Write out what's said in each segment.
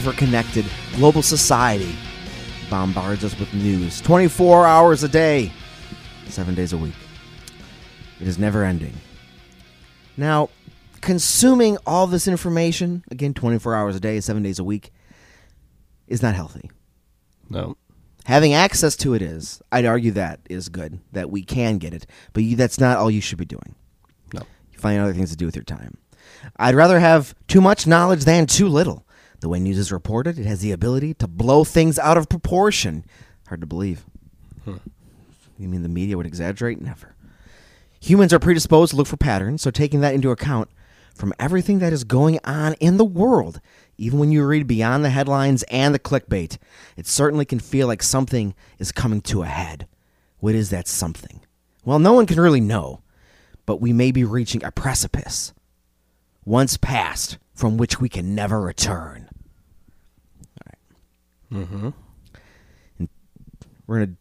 Ever connected global society bombards us with news 24 hours a day, seven days a week. It is never ending. Now, consuming all this information, again, 24 hours a day, seven days a week, is not healthy. No. Having access to it is. I'd argue that is good, that we can get it, but you, that's not all you should be doing. No. You find other things to do with your time. I'd rather have too much knowledge than too little. The way news is reported, it has the ability to blow things out of proportion. Hard to believe. You mean the media would exaggerate? Never. Humans are predisposed to look for patterns, so taking that into account, from everything that is going on in the world, even when you read beyond the headlines and the clickbait, it certainly can feel like something is coming to a head. What is that something? Well, no one can really know, but we may be reaching a precipice, once passed, from which we can never return. Mm-hmm. We're gonna,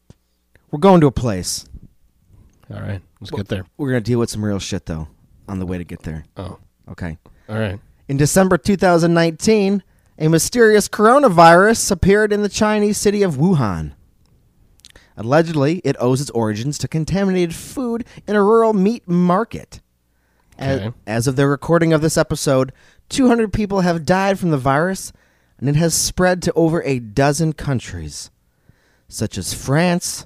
we're going to a place. All right. Let's get there. We're gonna deal with some real shit though, on the way to get there. Oh. Okay. All right. In December 2019, a mysterious coronavirus appeared in the Chinese city of Wuhan. Allegedly, it owes its origins to contaminated food in a rural meat market. As, Okay. as of the recording of this episode, 200 people have died from the virus, and it has spread to over a dozen countries, such as France,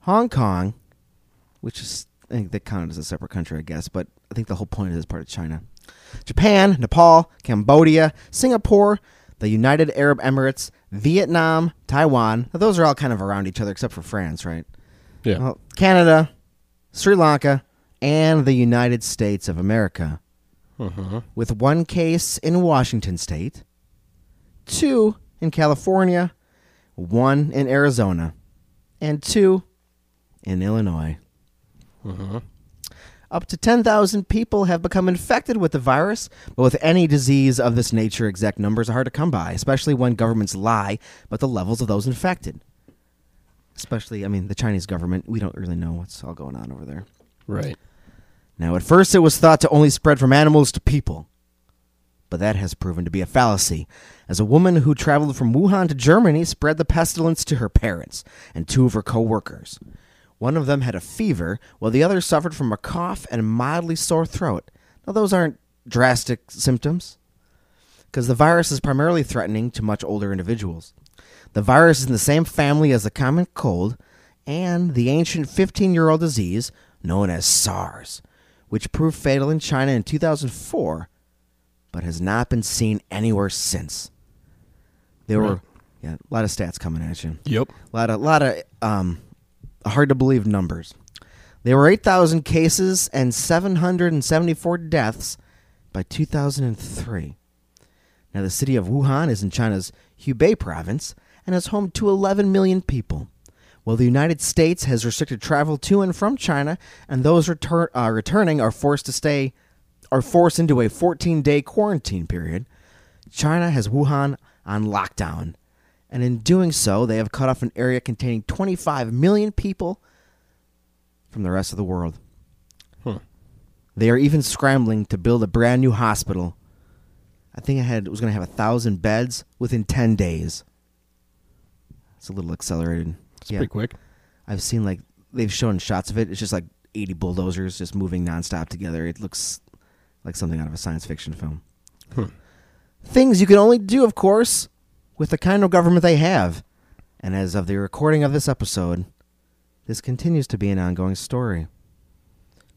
Hong Kong, which is, I think they count it as a separate country, I guess, but I think the whole point is it's part of China. Japan, Nepal, Cambodia, Singapore, the United Arab Emirates, Vietnam, Taiwan. Now, those are all kind of around each other except for France, right? Yeah. Well, Canada, Sri Lanka, and the United States of America, mm-hmm. with one case in Washington state, two in California, one in Arizona, and two in Illinois. Mm-hmm. Up to 10,000 people have become infected with the virus, but with any disease of this nature, exact numbers are hard to come by, especially when governments lie about the levels of those infected. Especially, I mean, the Chinese government, we don't really know what's all going on over there. Right. Now, at first, it was thought to only spread from animals to people. But that has proven to be a fallacy, as a woman who traveled from Wuhan to Germany spread the pestilence to her parents and two of her co workers. One of them had a fever, while the other suffered from a cough and a mildly sore throat. Now, those aren't drastic symptoms, because the virus is primarily threatening to much older individuals. The virus is in the same family as the common cold and the ancient 15 year old disease known as SARS, which proved fatal in China in 2004 but has not been seen anywhere since. There Right. were yeah, a lot of stats coming at you. Yep. A lot of lot of um, hard to believe numbers. There were 8,000 cases and 774 deaths by 2003. Now, the city of Wuhan is in China's Hubei province and is home to 11 million people. While the United States has restricted travel to and from China, and those retur- uh, returning are forced to stay, are forced into a 14-day quarantine period, China has Wuhan on lockdown, and in doing so, they have cut off an area containing 25 million people from the rest of the world. Huh. They are even scrambling to build a brand new hospital. I think I had it was going to have a thousand beds within 10 days. It's a little accelerated. It's pretty quick. I've seen like they've shown shots of it. It's just like 80 bulldozers just moving nonstop together. It looks like something out of a science fiction film. Hmm. Things you can only do, of course, with the kind of government they have. And as of the recording of this episode, this continues to be an ongoing story.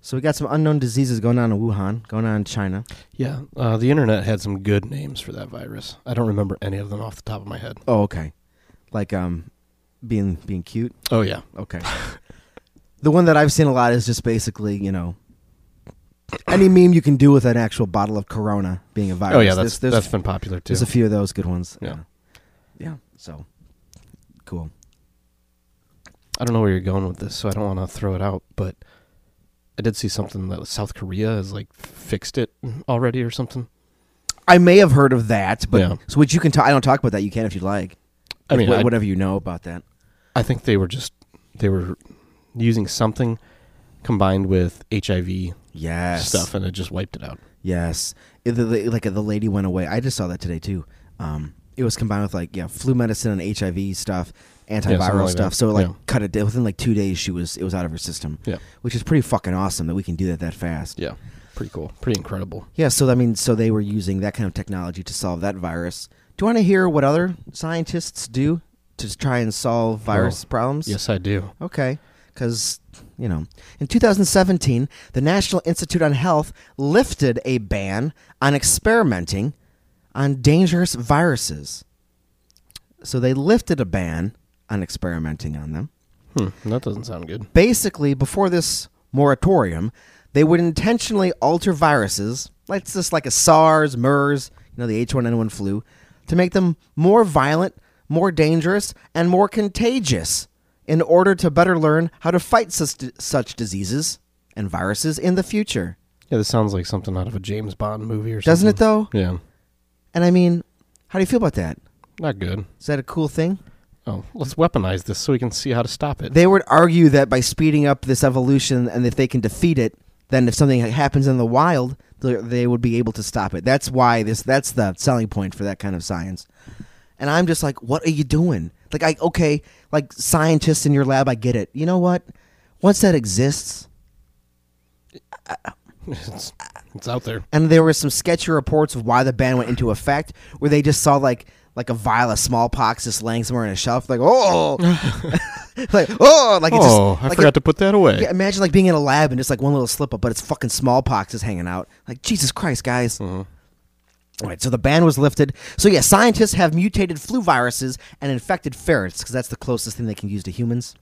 So we got some unknown diseases going on in Wuhan, going on in China. Yeah, uh, the internet had some good names for that virus. I don't remember any of them off the top of my head. Oh, okay. Like um, being being cute. Oh yeah, Okay. the one that I've seen a lot is just basically, you know, any meme you can do with an actual bottle of Corona being a virus. oh yeah, that's there's, that's been popular too. there's a few of those good ones. Yeah. Uh, yeah. So cool. I don't know where you're going with this, so I don't want to throw it out, but I did see something that South Korea has like fixed it already or something. I may have heard of that, but Yeah. so which you can. ta- I don't talk about that. You can if you'd like. I mean, whatever you know about that. I think they were just they were using something combined with HIV Yes. stuff, and it just wiped it out. Yes. It- the- the- like the lady went away. I just saw that today too. Um, it was combined with like yeah, flu medicine and HIV stuff, antiviral like stuff. that. So like Yeah. cut it within like two days. She was it was out of her system. Yeah. which is pretty fucking awesome that we can do that that fast. Yeah, pretty cool, pretty incredible. Yeah. So I mean, so they were using that kind of technology to solve that virus. Do you want to hear what other scientists do to try and solve virus problems? Yes, I do. Okay. Because, you know, in 2017, the National Institute on Health lifted a ban on experimenting on dangerous viruses. So they lifted a ban on experimenting on them. Hmm, that doesn't sound good. Basically, before this moratorium, they would intentionally alter viruses, like just like a SARS, MERS, you know, the H1N1 flu, to make them more violent, more dangerous, and more contagious in order to better learn how to fight such, such diseases and viruses in the future. Yeah, this sounds like something out of a James Bond movie or something. Doesn't it, though? Yeah, And I mean, how do you feel about that? not good. Is that a cool thing? Oh, let's weaponize this so we can see how to stop it. They would argue that by speeding up this evolution and if they can defeat it, then if something happens in the wild, they- they would be able to stop it. That's why this that's the selling point for that kind of science. And I'm just like, what are you doing? Like I okay, like scientists in your lab, I get it. You know what? Once that exists, it's, it's out there. and there were some sketchy reports of why the ban went into effect, where they just saw like like a vial of smallpox just laying somewhere on a shelf, like oh, like oh, like it just oh, I like forgot it- to put that away. Yeah, imagine like being in a lab and just like one little slip up, but it's fucking smallpox is hanging out. Like Jesus Christ, guys! Mhm. All right, so the ban was lifted. So yeah, scientists have mutated flu viruses and infected ferrets because that's the closest thing they can use to humans.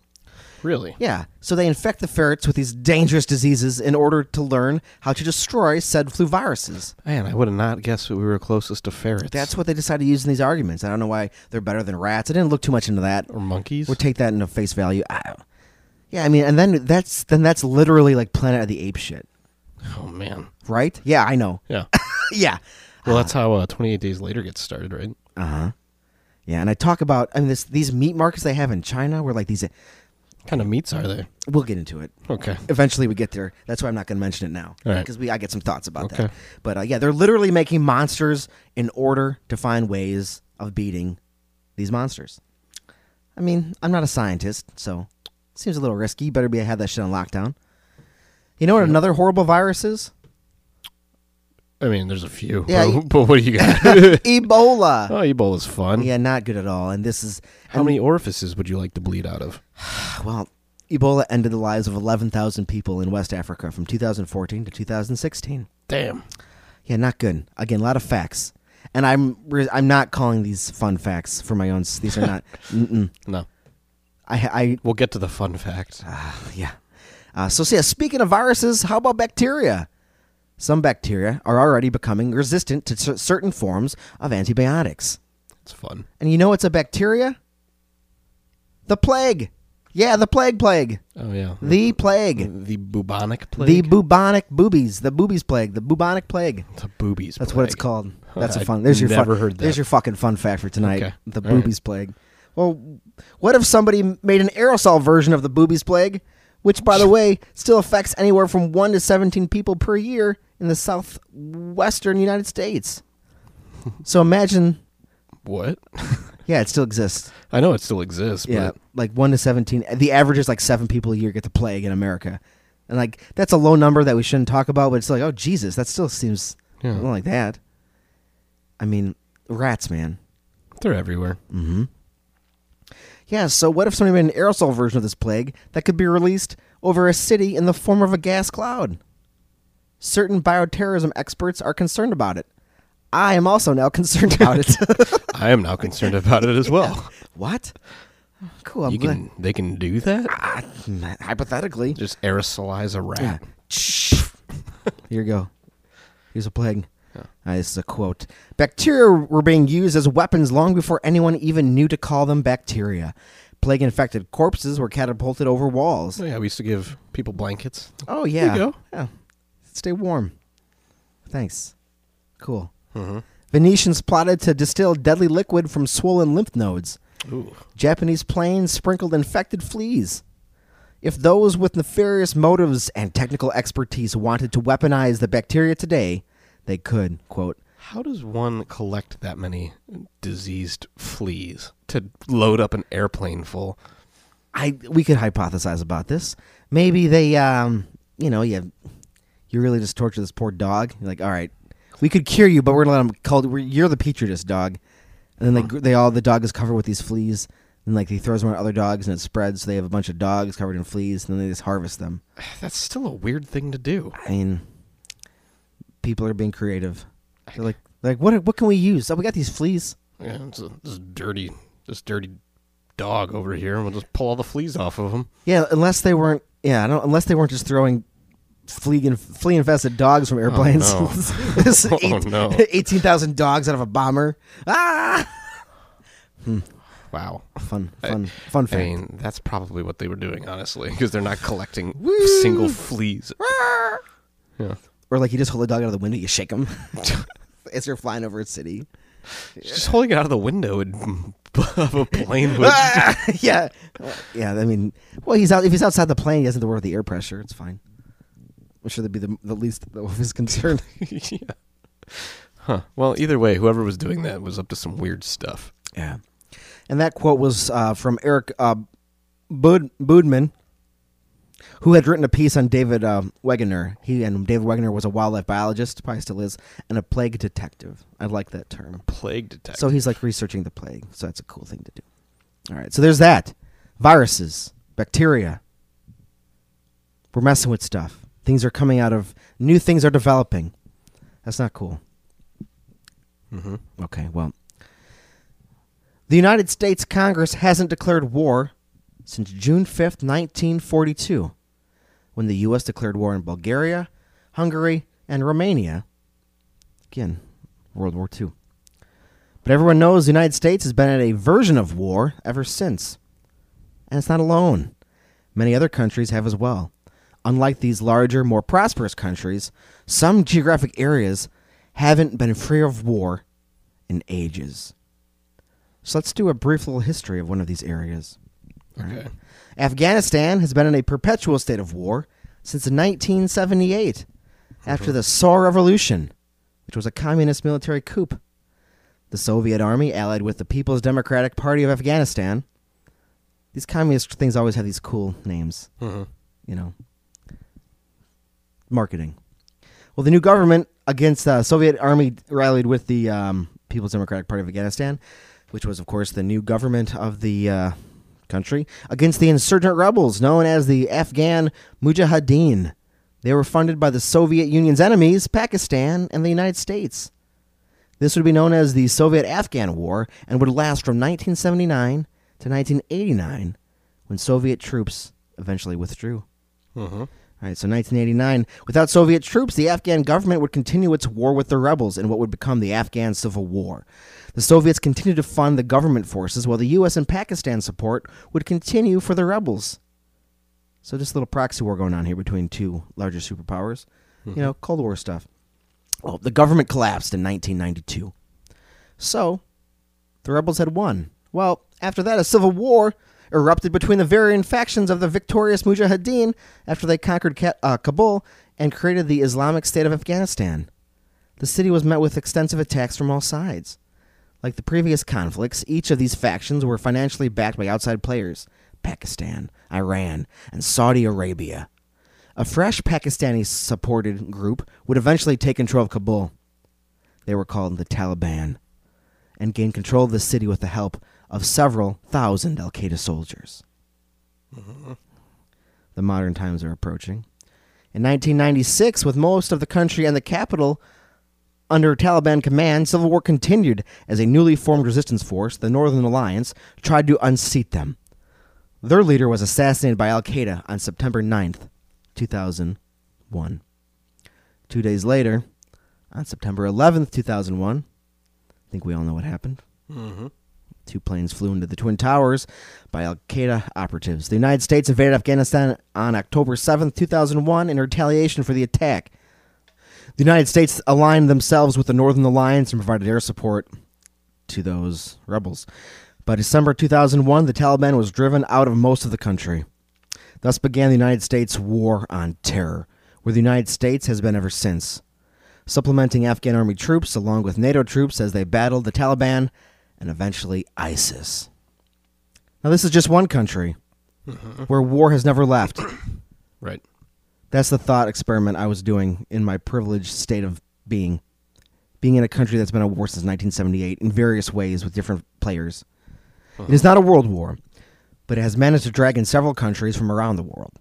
Really? Yeah, so they infect the ferrets with these dangerous diseases in order to learn how to destroy said flu viruses. Man, I would have not guessed that we were closest to ferrets. That's what they decided to use in these arguments. I don't know why they're better than rats. I didn't look too much into that. or monkeys. We'll take that into face value. I, yeah, I mean, and then that's then that's literally like Planet of the Apes shit, oh man. right? Yeah, I know. Yeah. yeah. Well, that's how uh, 28 Days Later gets started, right? Uh huh. Yeah, and I talk about I mean this these meat markets they have in China where like these What kind of meats are they? we'll get into it. Okay. Eventually we get there. That's why I'm not going to mention it now All right. because we I get some thoughts about Okay. that. But uh, yeah, they're literally making monsters in order to find ways of beating these monsters. I mean, I'm not a scientist, so seems a little risky. Better be I have that shit on lockdown. You know what another horrible virus is? I mean, there's a few. Yeah, but, but what do you got? Ebola. oh, Ebola's fun. Yeah, not good at all. And this is How many orifices would you like to bleed out of? Well, Ebola ended the lives of 11,000 people in West Africa from 2014 to 2016. Damn. Yeah, not good. Again, a lot of facts. And I'm re- I'm not calling these fun facts for my own. These are not. No. I I We'll get to the fun fact. yeah. Uh, so yeah, speaking of viruses, how about bacteria? Some bacteria are already becoming resistant to cer- certain forms of antibiotics. It's fun. And you know what's a bacteria? The plague. Yeah, the plague plague. Oh yeah. The plague. The bubonic plague. The bubonic boobies, the boobies plague, the bubonic plague. The boobies. That's what it's called. That's a I've fun. There's your never fun, heard There's your fucking fun fact for tonight. Okay. The All right. boobies plague. Well, what if somebody made an aerosol version of the boobies plague, which, by the way, still affects anywhere from one to seventeen people per year in the southwestern United States? so imagine, What? yeah, it still exists. I know it still exists. Yeah, But like one to seventeen. The average is like seven people a year get the plague in America, and like that's a low number that we shouldn't talk about. But it's like, oh Jesus, that still seems Yeah. not like that. I mean, rats, man. they're everywhere. Mm-hmm. Yeah, so what if somebody made an aerosol version of this plague that could be released over a city in the form of a gas cloud? Certain bioterrorism experts are concerned about it. I am also now concerned about it. I am now concerned about it as well. what? Cool. I'm You glad. can, they can do that. Ah, hypothetically. Just aerosolize a rat. Here you go. Here's a plague. Uh, this is a quote. Bacteria were being used as weapons long before anyone even knew to call them bacteria. Plague infected corpses were catapulted over walls. Oh, yeah, we used to give people blankets. Oh, yeah. you go. Yeah. Stay warm. Thanks. Cool. Mm-hmm. Venetians plotted to distill deadly liquid from swollen lymph nodes. Ooh. Japanese planes sprinkled infected fleas. If those with nefarious motives and technical expertise wanted to weaponize the bacteria today, they could. Quote, How does one collect that many diseased fleas to load up an airplane full? I we could hypothesize about this. Maybe they, um, you know, you you really just torture this poor dog. You're like, all right, we could cure you, but we're gonna let them call. You're the petri dish dog, and then they they all the dog is covered with these fleas. And like he throws them on other dogs, and it spreads. So they have a bunch of dogs covered in fleas, and then they just harvest them. That's still a weird thing to do. I mean, people are being creative. They're like, like what what can we use? Oh, we got these fleas. Yeah, it's a, this dirty, this dirty dog over here. We'll just pull all the fleas off of him. Yeah, unless they weren't. Yeah, I don't. Unless they weren't just throwing flea in, flea infested dogs from airplanes. no. This Oh, eight- no. Eighteen thousand dogs out of a bomber. Ah, Hmm. Wow. fun, fun, fun I fact. mean, that's probably what they were doing, honestly, because they're not collecting single fleas. Yeah. Or like you just hold the dog out of the window, you shake him as you're flying over a city. Just holding it out of the window and of a plane would. Ah, yeah, yeah. I mean, well, he's out. If he's outside the plane, he doesn't have to worry about the air pressure. It's fine. I'm sure that'd be the, the least of his concern. yeah. Huh. Well, either way, whoever was doing that was up to some weird stuff. Yeah. And that quote was uh, from Eric uh, Bud- Boodman, who had written a piece on David uh, Wegener. He and David Wegener was a wildlife biologist, probably still is, and a plague detective. I like that term. Plague detective. So he's like researching the plague. So that's a cool thing to do. All right. So there's that. Viruses, bacteria. We're messing with stuff. Things are coming out of new things are developing. That's not cool. hmm Okay, well. The United States Congress hasn't declared war since June 5th, 1942, when the U.S. declared war in Bulgaria, Hungary, and Romania. Again, World War II. But everyone knows the United States has been at a version of war ever since. And it's not alone. Many other countries have as well. Unlike these larger, more prosperous countries, some geographic areas haven't been free of war in ages. So let's do a brief little history of one of these areas. Okay. Afghanistan has been in a perpetual state of war since 1978, after the Saur Revolution, which was a communist military coup. The Soviet army allied with the People's Democratic Party of Afghanistan. These communist things always have these cool names, hmm you know. Marketing. Well, the new government against the Soviet army rallied with the um, People's Democratic Party of Afghanistan, which was, of course, the new government of the uh, country, against the insurgent rebels known as the Afghan Mujahideen. They were funded by the Soviet Union's enemies, Pakistan and the United States. This would be known as the Soviet Afghan War and would last from 1979 to 1989 when Soviet troops eventually withdrew. hmm All right, so 1989. Without Soviet troops, the Afghan government would continue its war with the rebels in what would become the Afghan Civil War. The Soviets continued to fund the government forces, while the U.S. and Pakistan support would continue for the rebels. So, just a little proxy war going on here between two larger superpowers. You know, Cold War stuff. Well, the government collapsed in 1992. So, the rebels had won. Well, after that, a civil war erupted between the varying factions of the victorious Mujahideen after they conquered Ka- uh, Kabul and created the Islamic State of Afghanistan. The city was met with extensive attacks from all sides. Like the previous conflicts, each of these factions were financially backed by outside players Pakistan, Iran, and Saudi Arabia. A fresh Pakistani supported group would eventually take control of Kabul. They were called the Taliban and gained control of the city with the help of several thousand Al Qaeda soldiers. The modern times are approaching. In 1996, with most of the country and the capital under Taliban command, civil war continued as a newly formed resistance force, the Northern Alliance, tried to unseat them. Their leader was assassinated by Al Qaeda on September 9th, 2001. Two days later, on September 11th, 2001, I think we all know what happened. Mm-hmm. Two planes flew into the Twin Towers by Al Qaeda operatives. The United States invaded Afghanistan on October 7th, 2001, in retaliation for the attack. The United States aligned themselves with the Northern Alliance and provided air support to those rebels. By December 2001, the Taliban was driven out of most of the country. Thus began the United States War on Terror, where the United States has been ever since, supplementing Afghan army troops along with NATO troops as they battled the Taliban and eventually ISIS. Now, this is just one country mm-hmm. where war has never left. Right. That's the thought experiment I was doing in my privileged state of being. Being in a country that's been at war since 1978 in various ways with different players. It is not a world war, but it has managed to drag in several countries from around the world.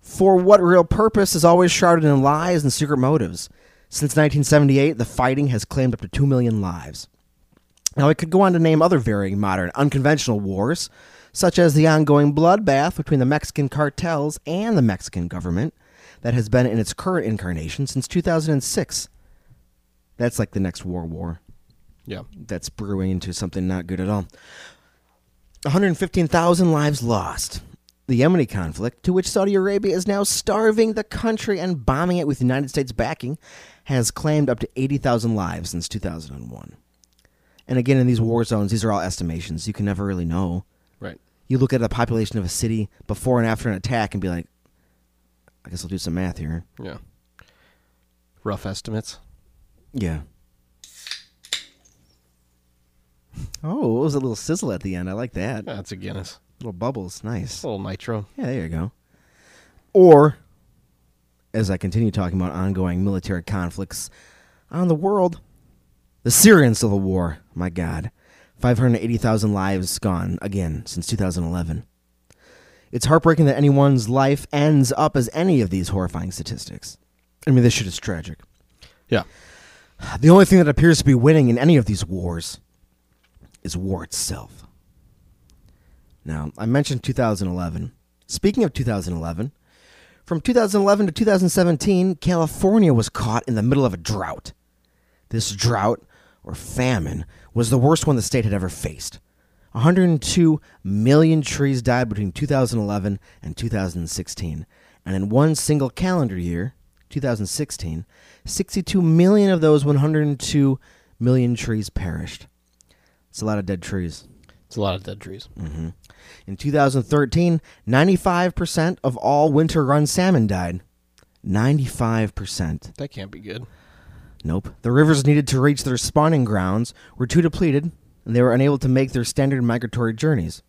For what real purpose is always shrouded in lies and secret motives. Since 1978, the fighting has claimed up to 2 million lives. Now, I could go on to name other varying modern, unconventional wars, such as the ongoing bloodbath between the Mexican cartels and the Mexican government that has been in its current incarnation since 2006. That's like the next war war Yeah. that's brewing into something not good at all. 115,000 lives lost. The Yemeni conflict, to which Saudi Arabia is now starving the country and bombing it with United States backing, has claimed up to 80,000 lives since 2001. And again, in these war zones, these are all estimations. You can never really know. Right. You look at the population of a city before and after an attack and be like, I guess I'll do some math here. Yeah. Rough estimates. Yeah. Oh, it was a little sizzle at the end. I like that. That's a Guinness. Little bubbles. Nice. A little nitro. Yeah, there you go. Or, as I continue talking about ongoing military conflicts on the world, the Syrian civil war. My God. 580,000 lives gone again since 2011. It's heartbreaking that anyone's life ends up as any of these horrifying statistics. I mean, this shit is tragic. Yeah. The only thing that appears to be winning in any of these wars is war itself. Now, I mentioned 2011. Speaking of 2011, from 2011 to 2017, California was caught in the middle of a drought. This drought, or famine, was the worst one the state had ever faced. 102 million trees died between 2011 and 2016. And in one single calendar year, 2016, 62 million of those 102 million trees perished. It's a lot of dead trees. It's a lot of dead trees. Mm-hmm. In 2013, 95% of all winter run salmon died. 95%. That can't be good. Nope. The rivers needed to reach their spawning grounds were too depleted, and they were unable to make their standard migratory journeys.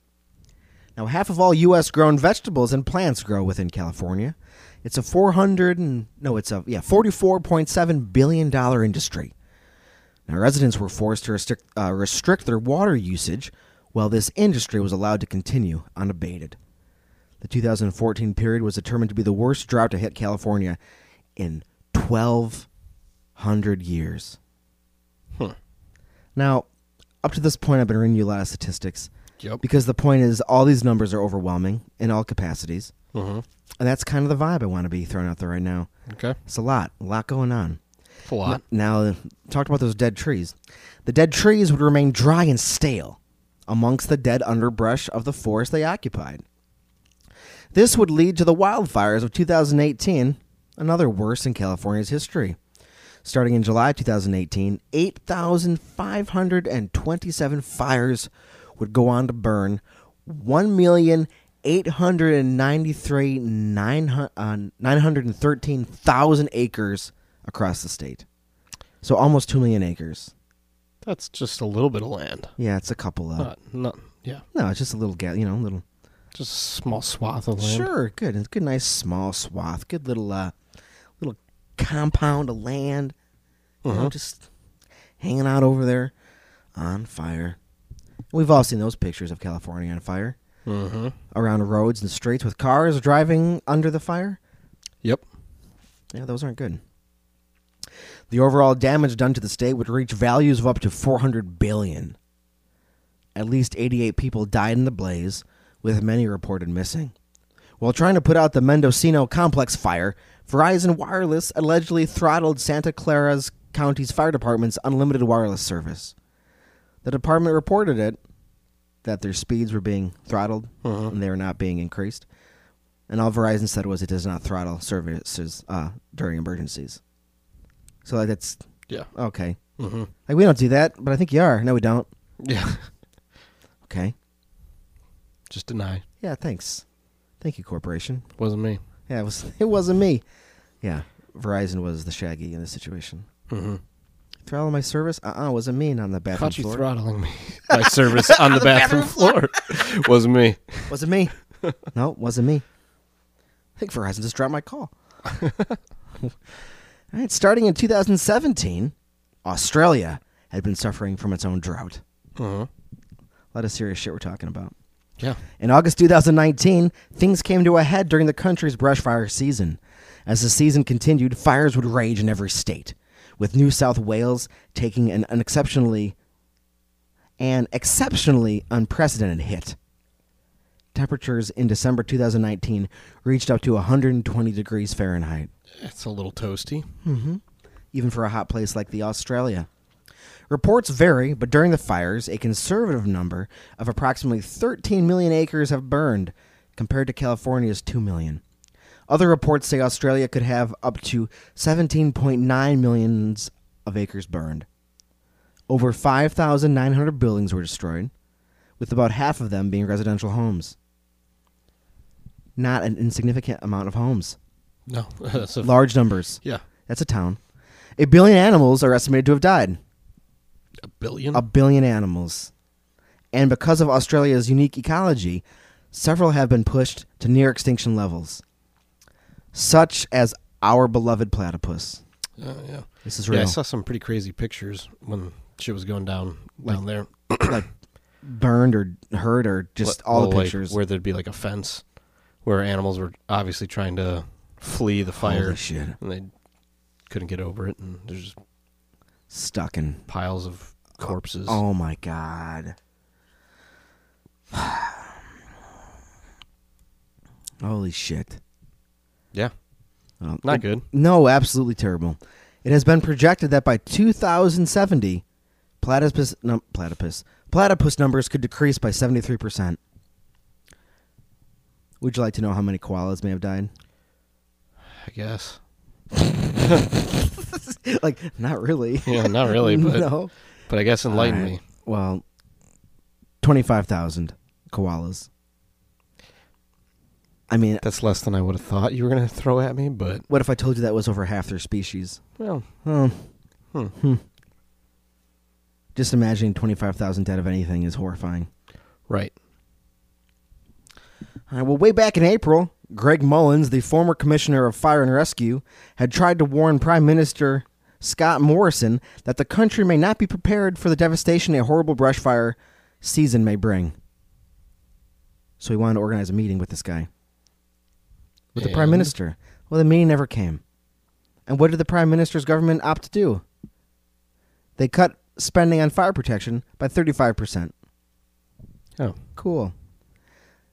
Now, half of all U.S. grown vegetables and plants grow within California. It's a 400 and no, it's a yeah 44.7 billion dollar industry. Now, residents were forced to restrict, uh, restrict their water usage, while this industry was allowed to continue unabated. The 2014 period was determined to be the worst drought to hit California in 1,200 years. Huh. Now, up to this point, I've been reading you a lot of statistics Yep. because the point is all these numbers are overwhelming in all capacities, Mm-hmm. and that's kind of the vibe I want to be throwing out there right now. Okay. It's a lot, a lot going on. It's a lot. Now, uh, talked about those dead trees. The dead trees would remain dry and stale amongst the dead underbrush of the forest they occupied. This would lead to the wildfires of 2018, another worst in California's history. Starting in July 2018, 8,527 fires would go on to burn 1,893,913,000 acres across the state. So almost 2 million acres. That's just a little bit of land. Yeah, it's a couple of. Not, not, yeah. no, it's just a little, ga- you know, little. Just a small swath of land. Sure, good. It's a good, nice small swath. Good little, uh, little compound of land. You know, Mhm. just hanging out over there on fire. We've all seen those pictures of California on fire Mm-hmm. around roads and streets with cars driving under the fire. Yep. Yeah, those aren't good. The overall damage done to the state would reach values of up to 400 billion. At least 88 people died in the blaze, with many reported missing. While trying to put out the Mendocino complex fire, Verizon Wireless allegedly throttled Santa Clara's County's fire department's unlimited wireless service. The department reported it that their speeds were being throttled Mhm. and they were not being increased. And all Verizon said was it does not throttle services uh, during emergencies. So like, that's Yeah. okay. Mm-hmm. Like we don't do that, but I think you are. No, we don't. Yeah. Okay. Just deny. Yeah, thanks. Thank you, corporation. Wasn't me. Yeah, it was. It wasn't me. Yeah, Verizon was the shaggy in this situation. Mm-hmm. Throttle my service? Uh uh-uh, uh, wasn't me. On the bathroom Caught you floor. throttling me. My service on the bathroom floor. Wasn't me. wasn't me. no, wasn't me. I think Verizon just dropped my call. All right, starting in 2017, Australia had been suffering from its own drought. Mm-hmm. A lot of serious shit we're talking about. Yeah. In August 2019, things came to a head during the country's brush fire season. As the season continued, fires would rage in every state, with New South Wales taking an unexceptionally an exceptionally unprecedented hit. Temperatures in December 2019 reached up to 120 degrees Fahrenheit, It's a little toasty. Mm-hmm. even for a hot place like the Australia. Reports vary, but during the fires, a conservative number of approximately 13 million acres have burned, compared to California's 2 million. Other reports say Australia could have up to 17.9 million of acres burned. Over 5,900 buildings were destroyed, with about half of them being residential homes. Not an insignificant amount of homes. No. That's a, Large numbers. yeah. That's a town. A billion animals are estimated to have died. A billion? A billion animals. And because of Australia's unique ecology, several have been pushed to near extinction levels, such as our beloved platypus. Uh, yeah. This is Yeah, I saw some pretty crazy pictures when shit was going down down there. like burned or hurt or just Well, all the well, like, pictures. where there'd be like a fence where animals were obviously trying to flee the fire Holy shit. and they couldn't get over it and they're just Stuck in. piles of corpses. Oh my god. Holy shit. Yeah. Well, Not good. No, absolutely terrible. It has been projected that by 2070, platypus num, platypus platypus numbers could decrease by 73%. Would you like to know how many koalas may have died? I guess. like, not really. Yeah, not really, but no. but I guess enlighten Alright. me. Well, 25,000 koalas. I mean, That's less than I would have thought you were gonna throw at me, but what if I told you that was over half their species? well, Oh, hmm. just imagining 25,000 dead of anything is horrifying. right. All right, well, way back in April, Greg Mullins, the former commissioner of fire and rescue, had tried to warn Prime Minister Scott Morrison that the country may not be prepared for the devastation a horrible brush fire season may bring. So he wanted to organize a meeting with this guy, with the Prime Minister. Well, the meeting never came. And what did the Prime Minister's government opt to do? They cut spending on fire protection by 35%. Oh, Cool.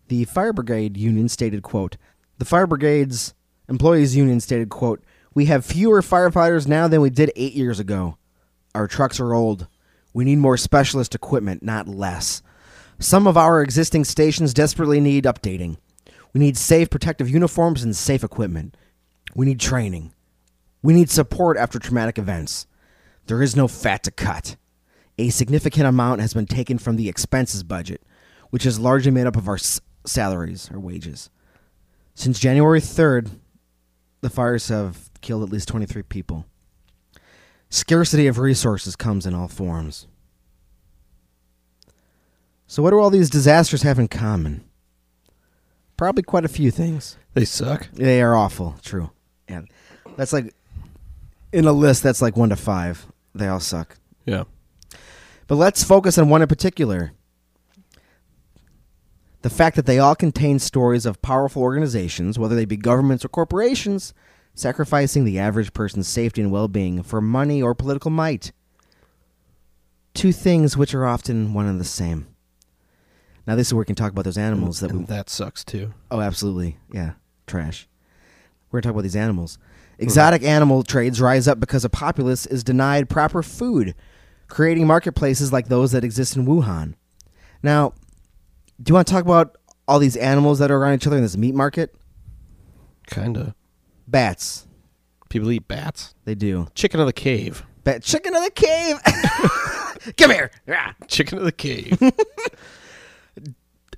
The fire brigade union stated, quote, the fire brigade's employees union stated, quote, we have fewer firefighters now than we did eight years ago. Our trucks are old. We need more specialist equipment, not less. Some of our existing stations desperately need updating. We need safe protective uniforms and safe equipment. We need training. We need support after traumatic events. There is no fat to cut. A significant amount has been taken from the expenses budget, which is largely made up of our s- salaries or wages. Since January 3rd, the fires have killed at least 23 people. Scarcity of resources comes in all forms. So, what do all these disasters have in common? Probably quite a few things. they suck. They are awful. True. And that's like in a list. That's like one to five. They all suck. Yeah. But let's focus on one in particular The fact that they all contain stories of powerful organizations, whether they be governments or corporations, sacrificing the average person's safety and well being for money or political might. Two things which are often one and the same. Now, this is where we can talk about those animals that we that sucks too. Oh, absolutely. Yeah. Trash. We're to talk about these animals. Exotic animal trades rise up because a populace is denied proper food, creating marketplaces like those that exist in Wuhan. Now, do you want to talk about all these animals that are around each other in this meat market? Kinda. Bats. People eat bats. They do. Chicken of the cave. Bat chicken of the cave. Come here. Ah. Chicken of the cave.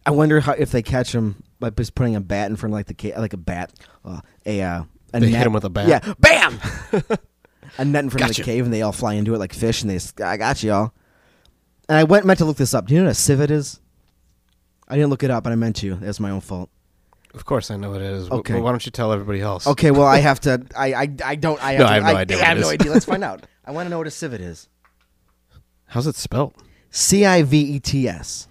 I wonder how if they catch them by just putting a bat in front of like the cave, like a bat, uh, a uh, a They net. hit 'em with a bat. Yeah, bam. a net in front of the cave, and they all fly into it like fish, and they. I got you all. And I went meant to look this up. Do you know what a civet is? I didn't look it up, and I meant to. That's my own fault. of course, I know what it is. Okay. Why don't you tell everybody else? Okay, well I have to. I I, I don't. I have, No, to, I have no idea I, have no idea. Let's find out. I want to know what a civet is. How's it spelled? C I V E T S.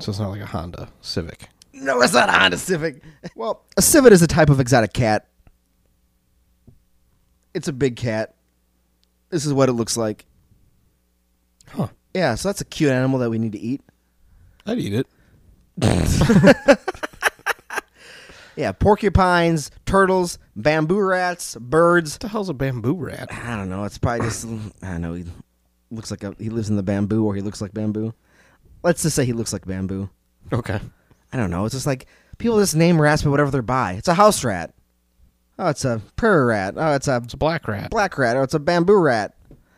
So it's not like a Honda Civic. No, it's not a Honda Civic. Well, a civet is a type of exotic cat. It's a big cat. This is what it looks like. Huh. Yeah, so that's a cute animal that we need to eat. I'd eat it. Yeah, porcupines, turtles, bamboo rats, birds. What the hell's a bamboo rat? I don't know. It's probably just I don't know. He looks like a, he lives in the bamboo, or he looks like bamboo. Let's just say he looks like bamboo. Okay. I don't know. It's just like people just name rats by whatever they're by. It's a house rat. Oh, it's a prairie rat. Oh, it's a It's a black rat. black rat. Oh, it's a bamboo rat.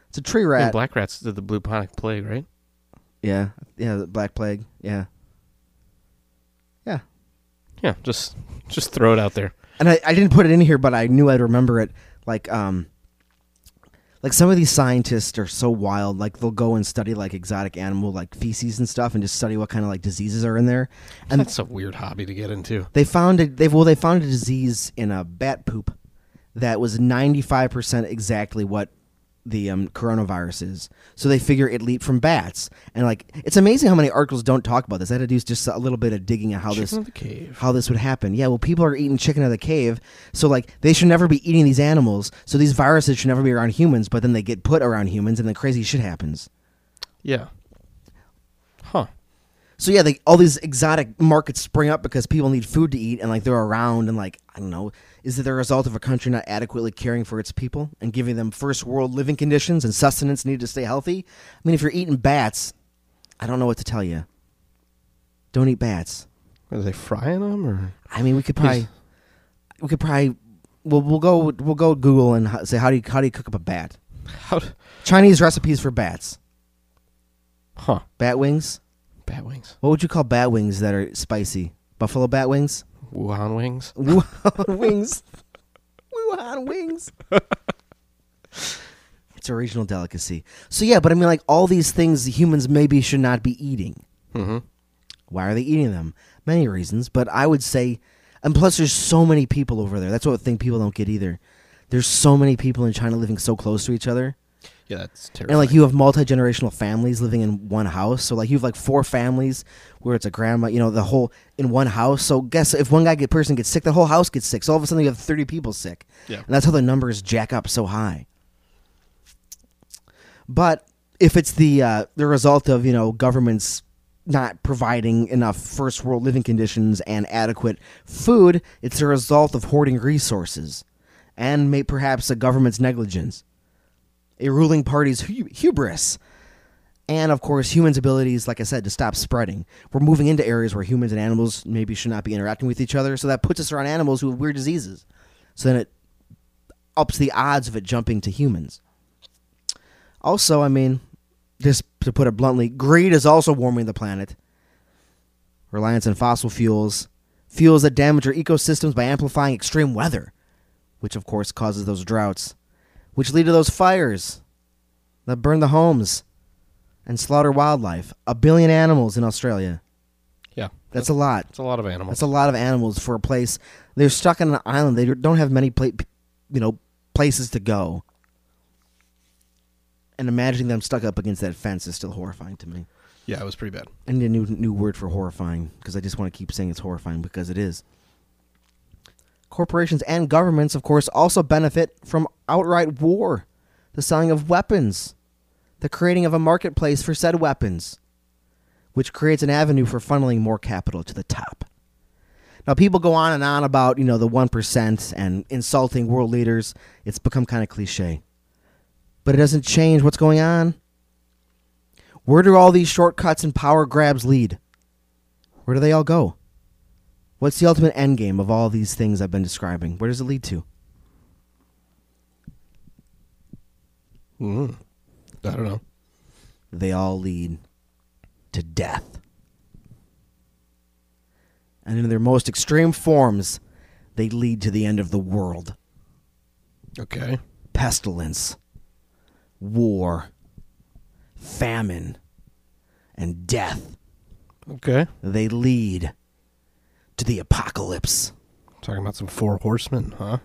It's a tree rat. black rats did the bubonic plague, right? yeah, yeah, the black plague. Yeah, yeah. Yeah, just just throw it out there. And I, I didn't put it in here, but I knew I'd remember it. Like, um, like some of these scientists are so wild. Like they'll go and study like exotic animal like feces and stuff, and just study what kind of like diseases are in there. And That's a weird hobby to get into. They found it. They well, they found a disease in a bat poop that was ninety five percent exactly what the um, coronavirus is. So they figure it leaped from bats, and like it's amazing how many articles don't talk about this. I had to do just a little bit of digging on how Chicken this the cave. how this would happen. Yeah, well, people are eating chicken out of the cave, so like they should never be eating these animals. So these viruses should never be around humans, but then they get put around humans, and then crazy shit happens. Yeah. So yeah, they, all these exotic markets spring up because people need food to eat, and like they're around, and like I don't know, is it the result of a country not adequately caring for its people and giving them first world living conditions and sustenance needed to stay healthy? I mean, if you're eating bats, I don't know what to tell you. Don't eat bats. Are they frying them or? I mean, we could probably, we could probably, we'll we'll go we'll go Google and say how do you how do you cook up a bat? How? d- Chinese recipes for bats. Huh. Bat wings. Bat wings. What would you call bat wings that are spicy? Buffalo bat wings. Wuhan wings. Wuhan wings. Wuhan wings. it's a regional delicacy. So yeah, but I mean, like all these things humans maybe should not be eating. Mm-hmm. Why are they eating them? Many reasons, but I would say, and plus, there's so many people over there. That's what I think people don't get either. There's so many people in China living so close to each other, Yeah, that's terrible. and like you have multi generational families living in one house. So like you have like four families where it's a grandma, you know, the whole in one house. So guess if one guy get person gets sick, the whole house gets sick. So all of a sudden you have thirty people sick, Yeah. and that's how the numbers jack up so high. But if it's the uh, the result of you know governments not providing enough first world living conditions and adequate food, it's a result of hoarding resources, and may perhaps a government's negligence, a ruling party's hu- hubris, and of course humans' abilities, like I said, to stop spreading. We're moving into areas where humans and animals maybe should not be interacting with each other, so that puts us around animals who have weird diseases. So then it ups the odds of it jumping to humans. Also, I mean, just to put it bluntly, greed is also warming the planet. Reliance on fossil fuels, fuels that damage our ecosystems by amplifying extreme weather, which of course causes those droughts, which lead to those fires that burn the homes and slaughter wildlife. A billion animals in Australia. yeah, That's a lot. It's a lot of animals. That's a lot of animals for a place. They're stuck on an island. They don't have many, pla- you know, places to go. And imagining them stuck up against that fence is still horrifying to me. Yeah, it was pretty bad. I need a new new word for horrifying because I just want to keep saying it's horrifying because it is. Corporations and governments, of course, also benefit from outright war, the selling of weapons, the creating of a marketplace for said weapons, which creates an avenue for funneling more capital to the top. Now, people go on and on about, you know, the 1% and insulting world leaders. It's become kind of cliche. But it doesn't change what's going on. Where do all these shortcuts and power grabs lead? Where do they all go? What's the ultimate end game of all these things I've been describing? Where does it lead to? Mm. I don't know. They all lead to death. And in their most extreme forms, they lead to the end of the world. Okay. Pestilence, war, famine, and death. Okay. They lead the apocalypse. Talking about some four horsemen, huh?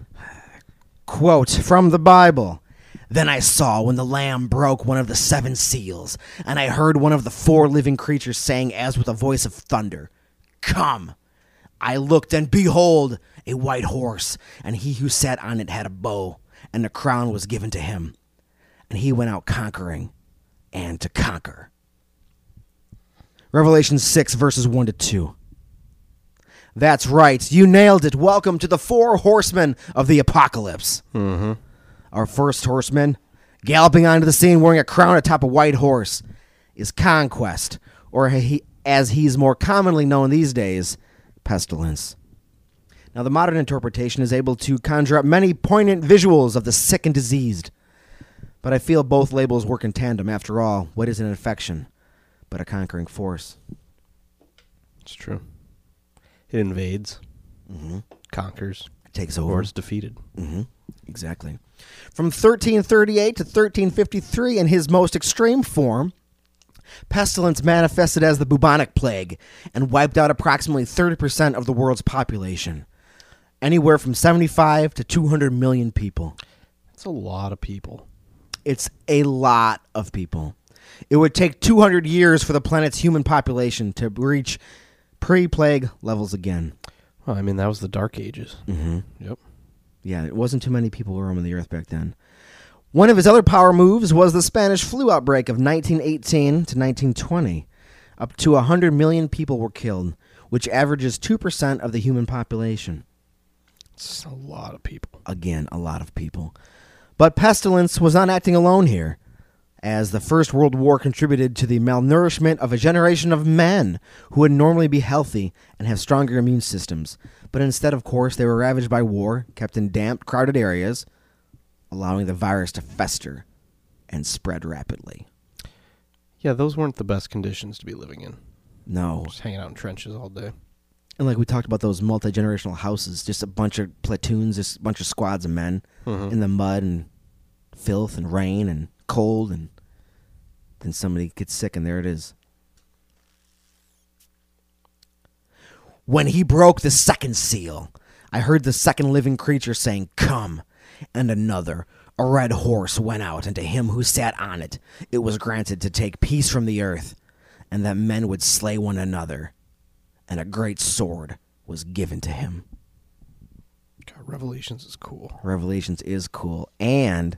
Quote from the Bible Then I saw when the Lamb broke one of the seven seals, and I heard one of the four living creatures saying, as with a voice of thunder, Come! I looked, and behold, a white horse, and he who sat on it had a bow, and a crown was given to him. And he went out conquering and to conquer. Revelation 6, verses 1 to 2. That's right. You nailed it. Welcome to the four horsemen of the apocalypse. Mm-hmm. Our first horseman, galloping onto the scene wearing a crown atop a white horse, is Conquest, or he, as he's more commonly known these days, Pestilence. Now, the modern interpretation is able to conjure up many poignant visuals of the sick and diseased. But I feel both labels work in tandem. After all, what is an infection but a conquering force? It's true. It invades, Mm-hmm. conquers, It takes or over. is defeated. Mm-hmm. Exactly. From 1338 to 1353, in his most extreme form, pestilence manifested as the bubonic plague and wiped out approximately 30% of the world's population. Anywhere from 75 to 200 million people. It's a lot of people. It's a lot of people. It would take 200 years for the planet's human population to reach pre plague levels again. Well, I mean, that was the Dark Ages. Mm-hmm. Yep. Yeah, it wasn't too many people roaming the earth back then. One of his other power moves was the Spanish flu outbreak of 1918 to 1920. Up to 100 million people were killed, which averages 2% of the human population. It's a lot of people. Again, a lot of people. But pestilence was not acting alone here, as the First World War contributed to the malnourishment of a generation of men who would normally be healthy and have stronger immune systems. But instead, of course, they were ravaged by war, kept in damp, crowded areas, allowing the virus to fester and spread rapidly. Yeah, those weren't the best conditions to be living in. No. Just hanging out in trenches all day. And like we talked about those multi generational houses, just a bunch of platoons, just a bunch of squads of men Mhm. in the mud and filth and rain and cold and then somebody gets sick and there it is. When he broke the second seal, I heard the second living creature saying, Come. And another, a red horse, went out, and to him who sat on it, it was granted to take peace from the earth, and that men would slay one another. And a great sword was given to him. God, Revelations is cool. Revelations is cool. And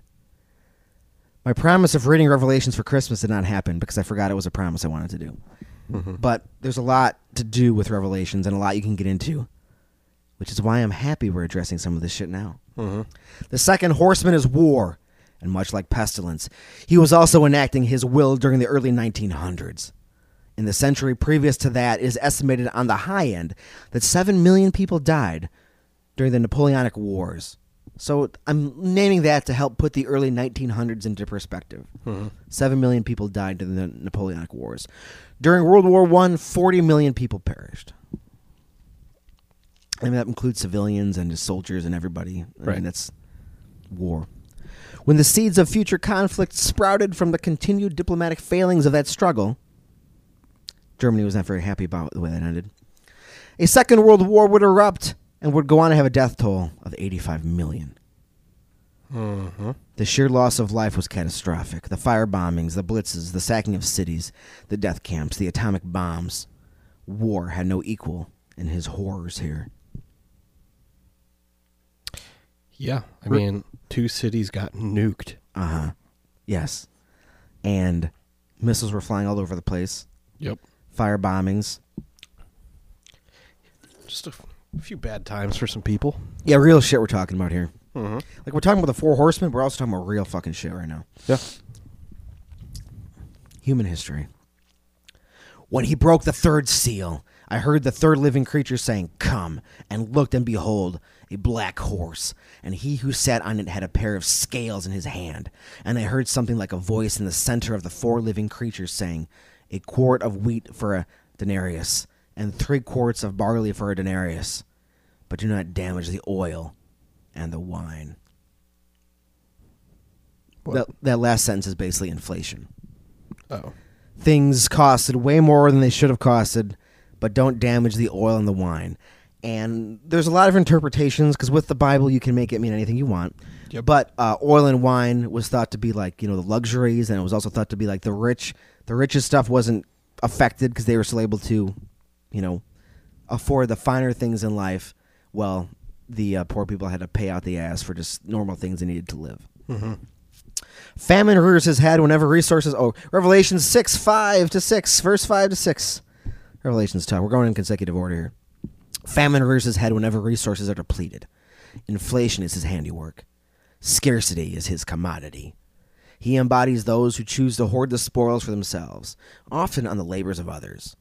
my promise of reading Revelations for Christmas did not happen because I forgot it was a promise I wanted to do. But there's a lot to do with Revelations and a lot you can get into, which is why I'm happy we're addressing some of this shit now. Mm-hmm. The second horseman is war, and much like pestilence, he was also enacting his will during the early 1900s. In the century previous to that, it is estimated on the high end that 7 million people died during the Napoleonic Wars. So I'm naming that to help put the early 1900s into perspective. Mm-hmm. 7 million people died during the Napoleonic Wars. During World War I, 40 million people perished. I mean, that includes civilians and just soldiers and everybody. I Right. mean, that's war. When the seeds of future conflict sprouted from the continued diplomatic failings of that struggle, Germany was not very happy about the way that ended. A second world war would erupt and would go on to have a death toll of 85 million. Mm-hmm. The sheer loss of life was catastrophic. The fire bombings, the blitzes, the sacking of cities, the death camps, the atomic bombs. War had no equal in his horrors here. Yeah, I Re- mean, two cities got nuked. Uh huh. Yes. And missiles were flying all over the place. Yep. Fire bombings. Just a f- few bad times for some people. Yeah, real shit we're talking about here. Mm-hmm. Like we're talking about the four horsemen, we're also talking about real fucking shit right now. Yeah. Human history. When he broke the third seal, I heard the third living creature saying, Come, and looked, and behold, a black horse, and he who sat on it had a pair of scales in his hand. And I heard something like a voice in the center of the four living creatures saying, A quart of wheat for a denarius, and three quarts of barley for a denarius, but do not damage the oil and the wine. That, that last sentence is basically inflation Oh. things costed way more than they should have costed, but don't damage the oil and the wine. And there's a lot of interpretations because with the Bible you can make it mean anything you want. Yep. But uh, oil and wine was thought to be like you know the luxuries, and it was also thought to be like the rich. The richest stuff wasn't affected because they were still able to, you know, afford the finer things in life. Well, the uh, poor people had to pay out the ass for just normal things they needed to live. Mm-hmm. Famine rears his head whenever resources. Oh, Revelation 6, 5 to 6, verse 5 to 6. Revelations 10. We're going in consecutive order here. Famine rears his head whenever resources are depleted. Inflation is his handiwork. Scarcity is his commodity. He embodies those who choose to hoard the spoils for themselves, often on the labors of others.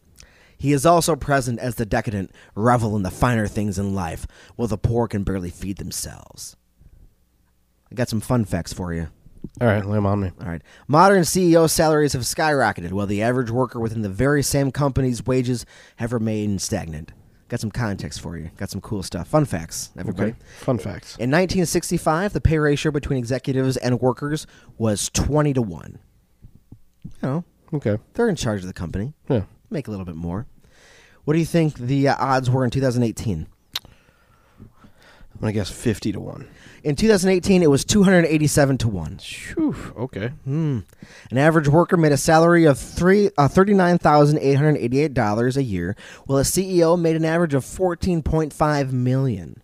He is also present as the decadent revel in the finer things in life, while the poor can barely feed themselves. I got some fun facts for you. All right, lay 'em on me. All right. Modern CEO salaries have skyrocketed, while the average worker within the very same company's wages have remained stagnant. Got some context for you. Got some cool stuff. Fun facts, everybody. Okay. Fun facts. In 1965, the pay ratio between executives and workers was 20 to 1. You know, Okay. they're in charge of the company. Yeah. Make a little bit more. What do you think the uh, odds were in 2018? I'm gonna guess fifty to one. In 2018, it was 287 to 1. Phew. Okay. Hmm. An average worker made a salary of three uh, thirty-nine thousand eight hundred eighty-eight dollars a year, while a CEO made an average of fourteen point five million.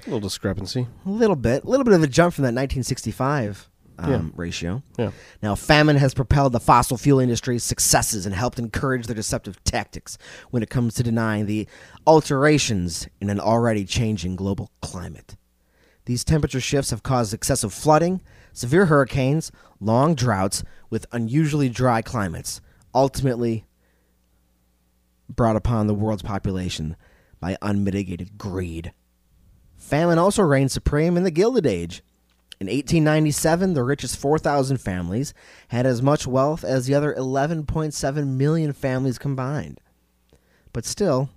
A little discrepancy. A little bit, a little bit of a jump from that nineteen sixty-five um, Yeah. ratio. Yeah. Now, famine has propelled the fossil fuel industry's successes and helped encourage their deceptive tactics when it comes to denying the alterations in an already changing global climate. These temperature shifts have caused excessive flooding, severe hurricanes, long droughts with unusually dry climates, ultimately brought upon the world's population by unmitigated greed. Famine also reigned supreme in the Gilded Age. In 1897, the richest 4,000 families had as much wealth as the other 11.7 million families combined. But still,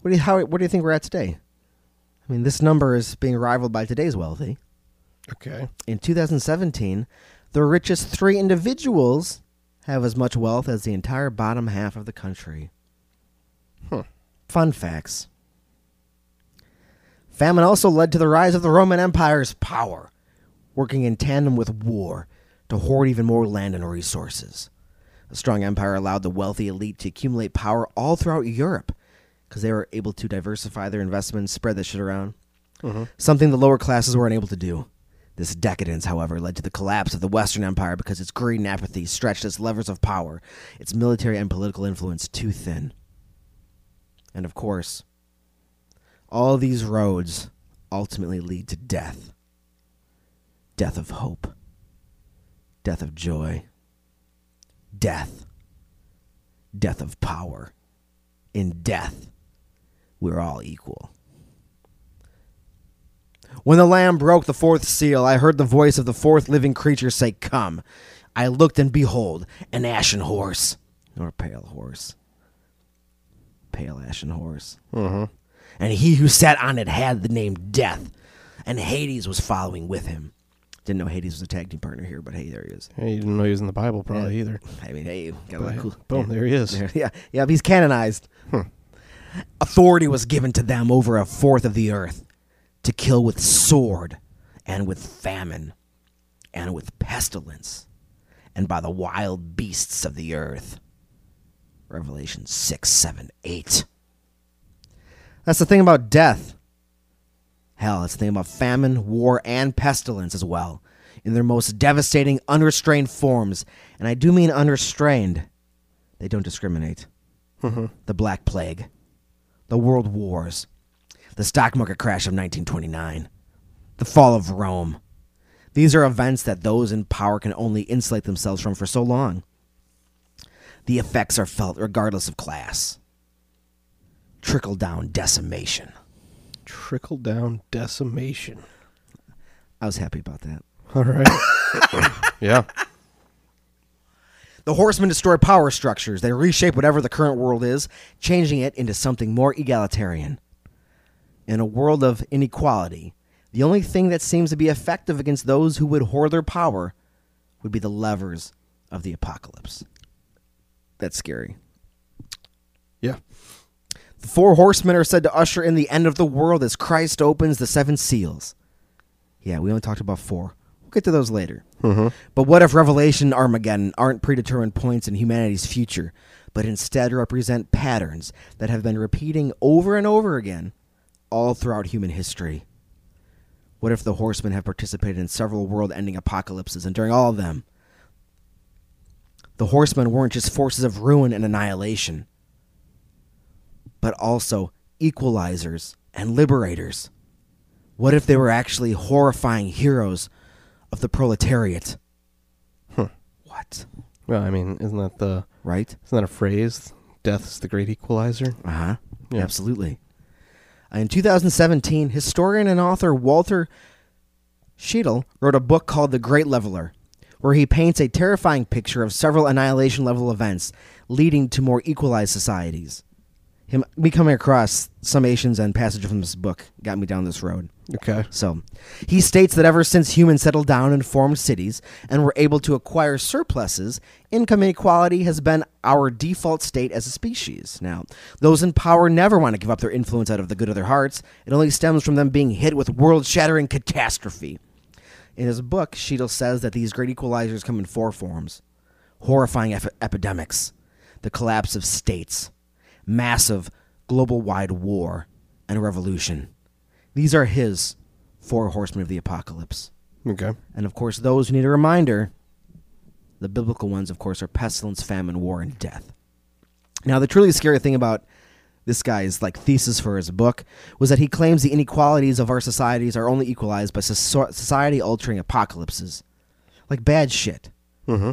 what do you, how, what do you think we're at today? I mean, this number is being rivaled by today's wealthy. Okay. In 2017, the richest three individuals have as much wealth as the entire bottom half of the country. Huh. Fun facts. Famine also led to the rise of the Roman Empire's power, working in tandem with war to hoard even more land and resources. A strong empire allowed the wealthy elite to accumulate power all throughout Europe because they were able to diversify their investments, spread that shit around. Mm-hmm. Something the lower classes were unable to do. This decadence, however, led to the collapse of the Western Empire because its greed and apathy stretched its levers of power, its military and political influence too thin. And of course, all these roads ultimately lead to death death of hope, death of joy, death, death of power. In death, we're all equal. When the Lamb broke the fourth seal, I heard the voice of the fourth living creature say, Come. I looked, and behold, an ashen horse, or a pale horse. Pale ashen horse. Mm-hmm. And he who sat on it had the name Death, and Hades was following with him. Didn't know Hades was a tag team partner here, but hey, there he is. Hey, you didn't know he was in the Bible, probably Yeah. either. I mean, hey, got a lot cool. boom, yeah. there he is. There- yeah, yeah, he's canonized. Hmm. Authority was given to them over a fourth of the earth to kill with sword and with famine, and with pestilence, and by the wild beasts of the earth. Revelation 6, 7, 8. That's the thing about death. Hell, that's the thing about famine, war, and pestilence as well, in their most devastating, unrestrained forms. And I do mean unrestrained. They don't discriminate. Mm-hmm. The Black Plague, the World Wars, the stock market crash of 1929, the fall of Rome. These are events that those in power can only insulate themselves from for so long. The effects are felt regardless of class. Trickle down decimation. Trickle down decimation. I was happy about that. All right. yeah. The horsemen destroy power structures. They reshape whatever the current world is, changing it into something more egalitarian. In a world of inequality, the only thing that seems to be effective against those who would hoard their power would be the levers of the apocalypse. That's scary. Four horsemen are said to usher in the end of the world as Christ opens the seven seals. Yeah, we only talked about four. We'll get to those later. Mm-hmm. But what if Revelation and Armageddon aren't predetermined points in humanity's future, but instead represent patterns that have been repeating over and over again all throughout human history? What if the horsemen have participated in several world ending apocalypses, and during all of them, the horsemen weren't just forces of ruin and annihilation, but also equalizers and liberators? What if they were actually horrifying heroes of the proletariat? Huh. What? Well, I mean, isn't that the Right? isn't that a phrase? Death's the great equalizer. Uh huh. Yeah. Absolutely. In 2017, historian and author Walter Scheidel wrote a book called The Great Leveler, where he paints a terrifying picture of several annihilation level events leading to more equalized societies. Him, me coming across summations and passages from this book got me down this road. Okay. So, he states that ever since humans settled down and formed cities and were able to acquire surpluses, income inequality has been our default state as a species. Now, those in power never want to give up their influence out of the good of their hearts. It only stems from them being hit with world shattering catastrophe. In his book, Scheidel says that these great equalizers come in four forms horrifying ep- epidemics, the collapse of states, massive global wide war, and revolution. These are his four horsemen of the apocalypse. Okay. And of course, those who need a reminder, the biblical ones, of course, are pestilence, famine, war, and death. Now, the truly scary thing about this guy's like thesis for his book was that he claims the inequalities of our societies are only equalized by soci- society altering apocalypses, like bad shit. Mm-hmm.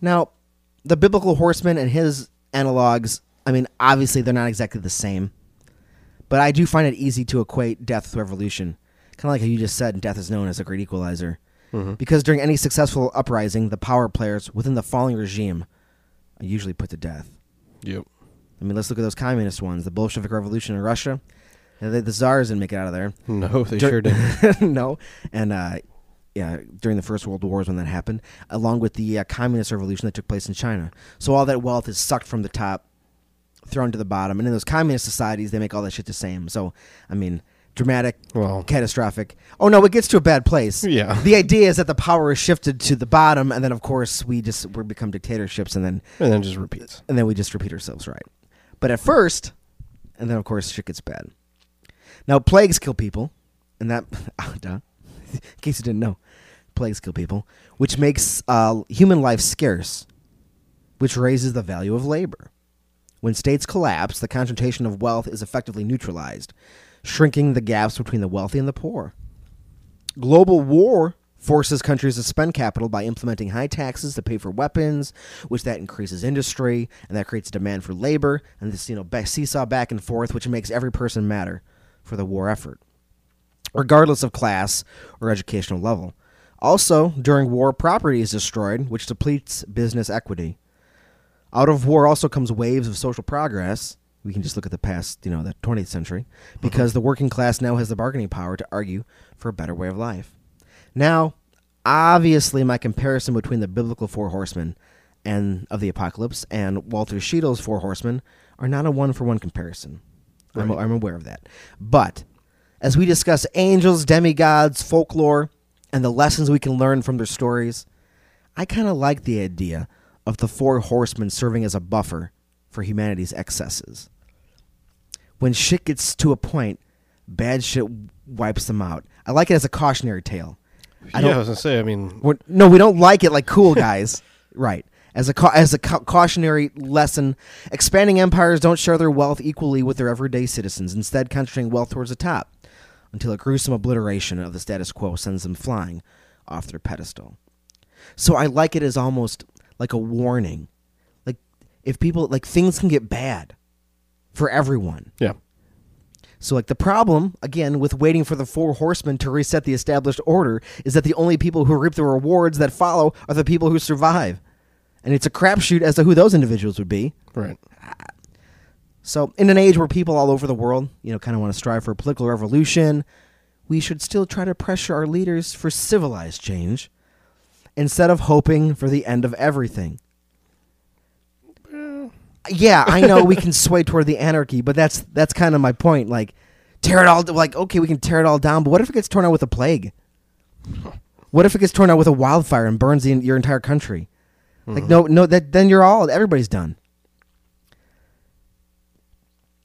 Now, the biblical horsemen and his analogs, I mean, obviously they're not exactly the same. But I do find it easy to equate death with revolution. Kind of like how you just said, death is known as a great equalizer. Mm-hmm. Because during any successful uprising, the power players within the falling regime are usually put to death. Yep. I mean, let's look at those communist ones. The Bolshevik Revolution in Russia. The, the czars didn't make it out of there. No, they Dur- sure didn't. no, and uh, yeah, during the First World Wars when that happened, along with the uh, communist revolution that took place in China. So all that wealth is sucked from the top, thrown to the bottom, and in those communist societies, they make all that shit the same. So, I mean, dramatic, Well, catastrophic. Oh no, it gets to a bad place. Yeah. The idea is that the power is shifted to the bottom, and then of course we just we become dictatorships, and then and then it just repeats. and then we just repeat ourselves, right? But at first, and then of course shit gets bad. Now plagues kill people, and that duh. in case you didn't know, plagues kill people, which makes uh, human life scarce, which raises the value of labor. When states collapse, the concentration of wealth is effectively neutralized, shrinking the gaps between the wealthy and the poor. Global war forces countries to spend capital by implementing high taxes to pay for weapons, which that increases industry and that creates demand for labor, and this you know ba- seesaw back and forth, which makes every person matter for the war effort, regardless of class or educational level. Also, during war, property is destroyed, which depletes business equity. Out of war also comes waves of social progress. We can just look at the past, you know, the 20th century, mm-hmm. because the working class now has the bargaining power to argue for a better way of life. Now, obviously, my comparison between the biblical four horsemen and of the apocalypse and Walter Scheidel's four horsemen are not a one for one comparison. I'm, I'm aware of that. But As we discuss angels, demigods, folklore, and the lessons we can learn from their stories, I kind of like the idea of the four horsemen serving as a buffer for humanity's excesses. When shit gets to a point, bad shit wipes them out. I like it as a cautionary tale. I yeah, I was gonna say. I mean, no, we don't like it like cool guys. right. As a ca- as a ca- cautionary lesson, expanding empires don't share their wealth equally with their everyday citizens, instead concentrating wealth towards the top until a gruesome obliteration of the status quo sends them flying off their pedestal. So I like it as almost like a warning. Like if people like things can get bad for everyone. yeah, So, like, the problem, again, with waiting for the four horsemen to reset the established order is that the only people who reap the rewards that follow are the people who survive. And it's a crapshoot as to who those individuals would be. right. So, in an age where people all over the world, you know, kind of want to strive for a political revolution, we should still try to pressure our leaders for civilized change instead of hoping for the end of everything. Yeah, I know we can sway toward the anarchy, but that's that's kind of my point. Like, tear it all. Like, okay, we can tear it all down, but what if it gets torn out with a plague? What if it gets torn out with a wildfire and burns the, your entire country? Like, hmm. no, no, that then you're all everybody's done.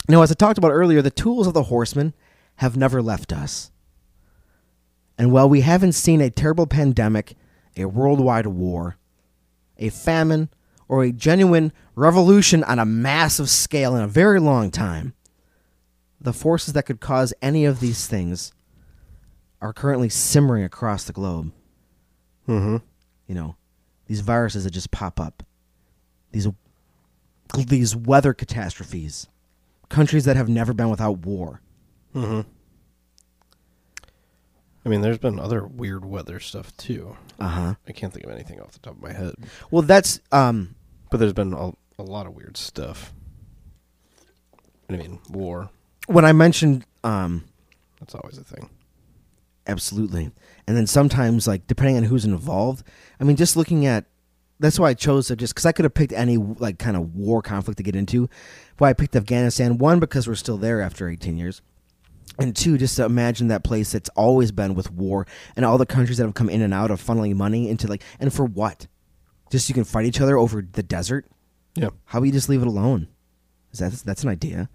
Now, as I talked about earlier, the tools of the horsemen have never left us. And while we haven't seen a terrible pandemic, a worldwide war, a famine, or a genuine revolution on a massive scale in a very long time, the forces that could cause any of these things are currently simmering across the globe. Mm-hmm. You know, these viruses that just pop up, these these weather catastrophes, countries that have never been without war. Mm-hmm. I mean, there's been other weird weather stuff too. Uh huh. I can't think of anything off the top of my head, Well, that's um, but there's been a, a lot of weird stuff. I mean, war. when I mentioned um, That's always a thing. Absolutely. And then sometimes, like, depending on who's involved, I mean, just looking at that's why I chose to just because I could have picked any like kind of war conflict to get into. Why I picked Afghanistan one because we're still there after 18 years, and two just to imagine that place that's always been with war and all the countries that have come in and out of funneling money into like and for what? Just so you can fight each other over the desert. Yeah. How about you just leave it alone? Is that that's an idea?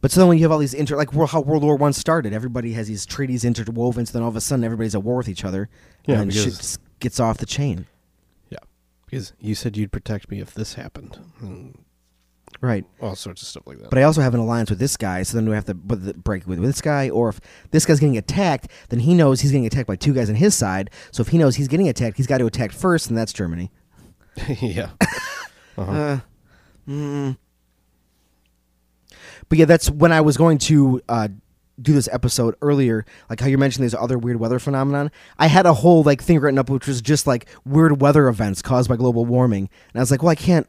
But so then when you have all these inter like how World War One started, everybody has these treaties interwoven. So then all of a sudden everybody's at war with each other. Yeah, and shit just gets off the chain. Yeah, because you said you'd protect me if this happened, and Right. all sorts of stuff like that. But I also have an alliance with this guy, so then we have to break with this guy. Or if this guy's getting attacked, then he knows he's getting attacked by two guys on his side. So if he knows he's getting attacked, he's got to attack first, and that's Germany. yeah, uh-huh. Uh, mm. But yeah, that's when I was going to uh, do this episode earlier, like how you mentioned there's other weird weather phenomenon. I had a whole like thing written up which was just like weird weather events caused by global warming, and I was like, well, I can't.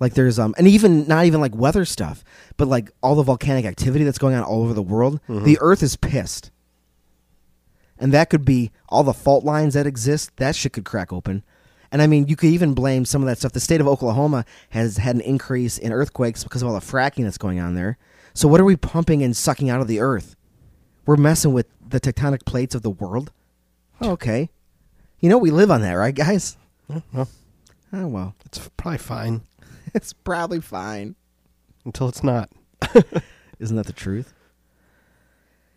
Like there's um and even not even like weather stuff, but like all the volcanic activity that's going on all over the world. The Earth is pissed, and that could be all the fault lines that exist. That shit could crack open. And I mean, you could even blame some of that stuff. The state of Oklahoma has had an increase in earthquakes because of all the fracking that's going on there. So, what are we pumping and sucking out of the earth? We're messing with the tectonic plates of the world. Oh, okay. You know, we live on that, right, guys? Yeah, well, Oh, well. it's probably fine It's probably fine. until it's not. Isn't that the truth?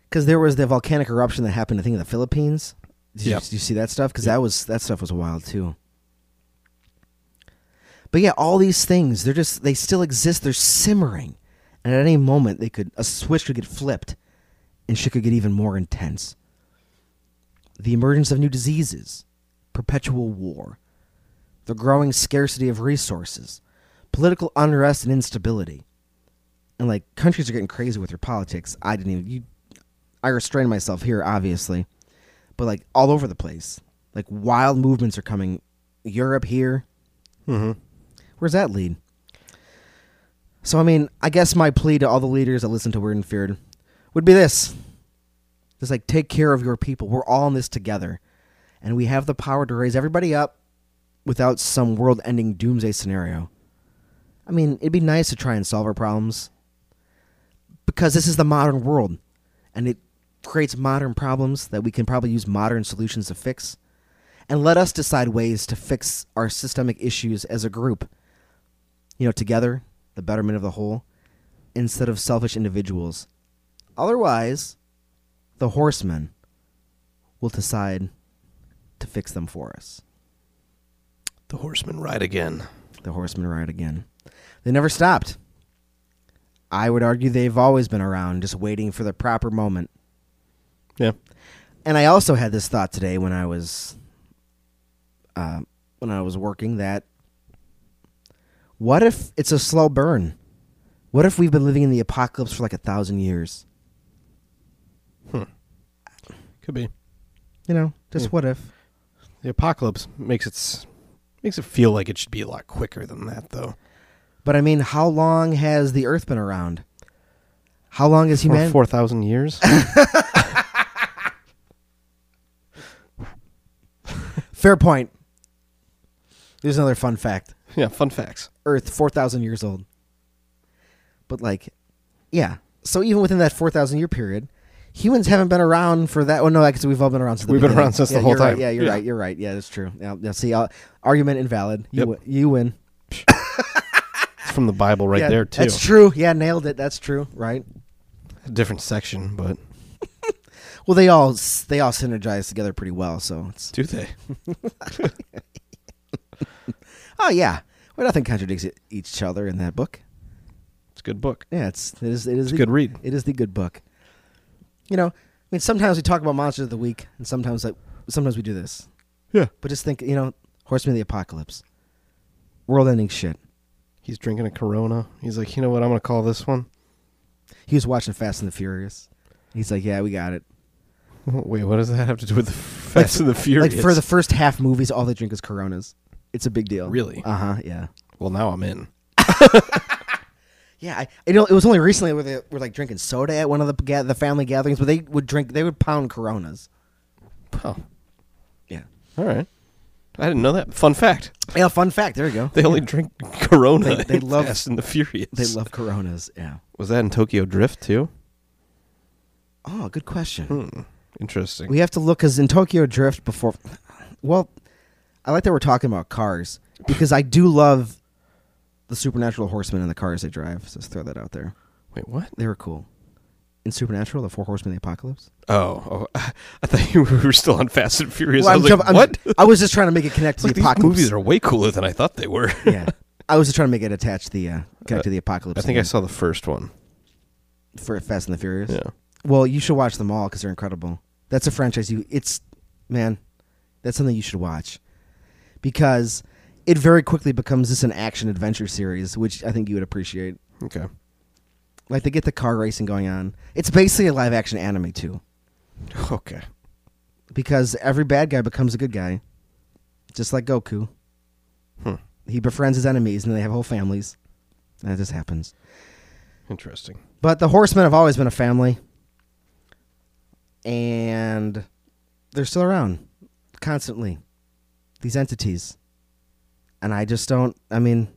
Because there was the volcanic eruption that happened, I think, in the Philippines. Did, you, Yep. did you see that stuff? Because that was that stuff was wild too. But yeah, all these things they're just they still exist. They're simmering, and at any moment they could a switch could get flipped, and shit could get even more intense. The emergence of new diseases, perpetual war, the growing scarcity of resources, political unrest and instability and like countries are getting crazy with their politics. I didn't even you I restrained myself here obviously. But like all over the place. Like wild movements are coming Europe here. Mm-hmm. Where's that lead? So I mean, I guess my plea to all the leaders that listen to Weird and Feared would be this. Just like take care of your people. We're all in this together. And we have the power to raise everybody up without some world ending doomsday scenario. I mean, it'd be nice to try and solve our problems because this is the modern world and it creates modern problems that we can probably use modern solutions to fix. And let us decide ways to fix our systemic issues as a group. You know, together, the betterment of the whole, instead of selfish individuals. Otherwise, the horsemen will decide to fix them for us. The horsemen ride again. The horsemen ride again. They never stopped. I would argue they've always been around, just waiting for the proper moment. Yeah. And I also had this thought today when I was uh, when I was working that what if it's a slow burn? What if we've been living in the apocalypse for like a thousand years? Hmm. Could be. You know, just Yeah. what if? The apocalypse makes it makes it feel like it should be a lot quicker than that, though. But I mean, how long has the Earth been around? How long has humanity? four thousand years. Fair point. There's another fun fact. yeah. Fun facts. Earth, 4,000 years old. But, like, yeah. So, even within that 4,000 year period, humans haven't been around for that. Well, no, because we've all been around since the We've been around since the whole you're right. time. Yeah, you're Yeah. right. You're right. Yeah, that's true. Yeah, yeah, see, uh, argument invalid. You, Yep. win. you win. From the Bible right Yeah, there too. That's true. Yeah, nailed it. That's true. Right. A different section, but Well, they all they all synergize together pretty well. So it's do they? oh yeah, well nothing contradicts each other in that book. It's a good book. Yeah, it's it is it is It's a the- good read. It is the good book. You know, I mean, sometimes we talk about monsters of the week, and sometimes like sometimes we do this. Yeah. But just think, you know, Horseman of the Apocalypse, world-ending shit. He's drinking a Corona. He's like, you know what? I'm gonna call this one. He was watching Fast and the Furious. He's like, yeah, we got it. Wait, what does that have to do with the Fast and the Furious? Like for the first half movies, all they drink is Coronas. It's a big deal. Really? Uh huh. Yeah. well, now I'm in. Yeah, I, you know, it was only recently where they were like drinking soda at one of the ga- the family gatherings, but they would drink, they would pound Coronas. Oh, Yeah. all right. I didn't know that. Fun fact: Yeah. Fun fact. There you go. they only drink Corona. They- they in love- Fast and the Furious. They love Coronas. Yeah. Was that in Tokyo Drift too? Oh, good question. Hmm. Interesting. We have to look because in Tokyo Drift before. Well, I like that we're talking about cars because I do love the supernatural horsemen and the cars they drive. So let's throw that out there. Wait, what? They were cool. In Supernatural, the four horsemen of the apocalypse. Oh, oh I thought you were still on Fast and Furious. Well, I I'm was like, I'm- what? I was just trying to make it connect to like the these apocalypse. movies are way cooler than I thought they were. yeah, I was just trying to make it attach the uh, connect to the apocalypse. I think I saw the first one. for Fast and the Furious. Yeah. Well, you should watch them all because they're incredible. That's a franchise you. It's man, that's something you should watch because it very quickly becomes just an action adventure series, which I think you would appreciate. Okay. Like they get the car racing going on. It's basically a live action anime too, Okay. because every bad guy becomes a good guy, just like Goku. Hmm. He befriends his enemies, and they have whole families. That just happens. Interesting. But the Horsemen have always been a family, and they're still around constantly. These entities, and I just don't. I mean,